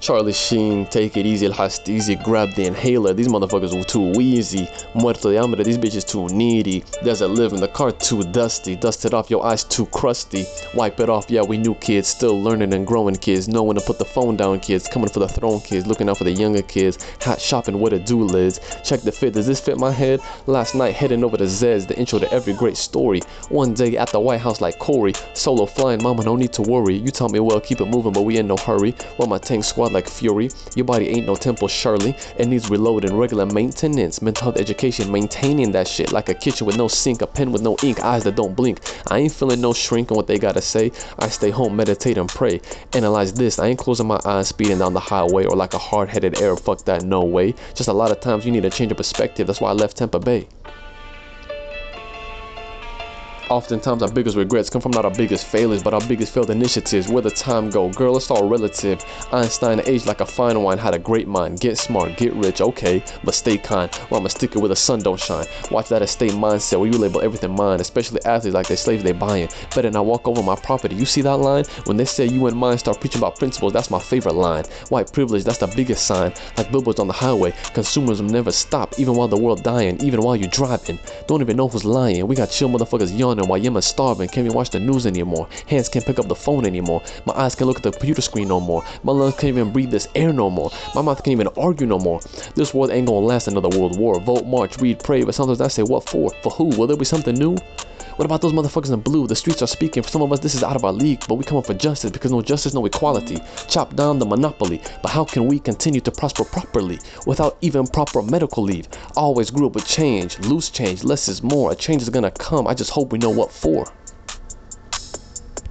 Charlie Sheen, take it easy, last easy, grab the inhaler. These motherfuckers were too wheezy. Muerto de hambre, these bitches too needy. Desert living, the car too dusty. Dust it off, your eyes too crusty. Wipe it off, yeah, we new kids, still learning and growing kids. Know when to put the phone down, kids. Coming for the throne, kids. Looking out for the younger kids. Hot shopping with a do lids. Check the fit, does this fit my head? Last night, heading over to Zez, the intro to every great story. One day at the White House like Corey. Solo flying, mama, no need to worry. You taught me well, keep it moving, but we in no hurry. While my tank squad like Fury. Your body ain't no temple, Shirley. It needs reloading, regular maintenance, mental health education, maintaining that shit like a kitchen with no sink, a pen with no ink, eyes that don't blink. I ain't feeling no shrink on what they gotta say. I stay home, meditate and pray. Analyze this. I ain't closing my eyes, speeding down the highway or like a hard-headed Arab. Fuck that, no way. Just a lot of times you need a change of perspective. That's why I left Tampa Bay. Oftentimes, our biggest regrets come from not our biggest failures, but our biggest failed initiatives. Where the time go, girl, it's all relative. Einstein aged like a fine wine, had a great mind. Get smart, get rich, okay, but stay kind. Well, I'ma stick it where the sun don't shine. Watch that estate mindset where you label everything mine, especially athletes like they slaves they buying. Better not walk over my property. You see that line? When they say you and mine start preaching about principles, that's my favorite line. White privilege, that's the biggest sign. Like billboards on the highway, consumerism never stop, even while the world dying, even while you driving. Don't even know who's lying. We got chill motherfuckers yawning while Yemen's starving. Can't even watch the news anymore. Hands can't pick up the phone anymore. My eyes can't look at the computer screen no more. My lungs can't even breathe this air no more. My mouth can't even argue no more. This world ain't gonna last another world war. Vote, march, read, pray, but sometimes I say what for? For who? Will there be something new? What about those motherfuckers in blue? The streets are speaking. For some of us, this is out of our league, but we come up for justice because no justice, no equality. Chop down the monopoly. But how can we continue to prosper properly without even proper medical leave? I always grew up with change, loose change, less is more. A change is gonna come. I just hope we know what for.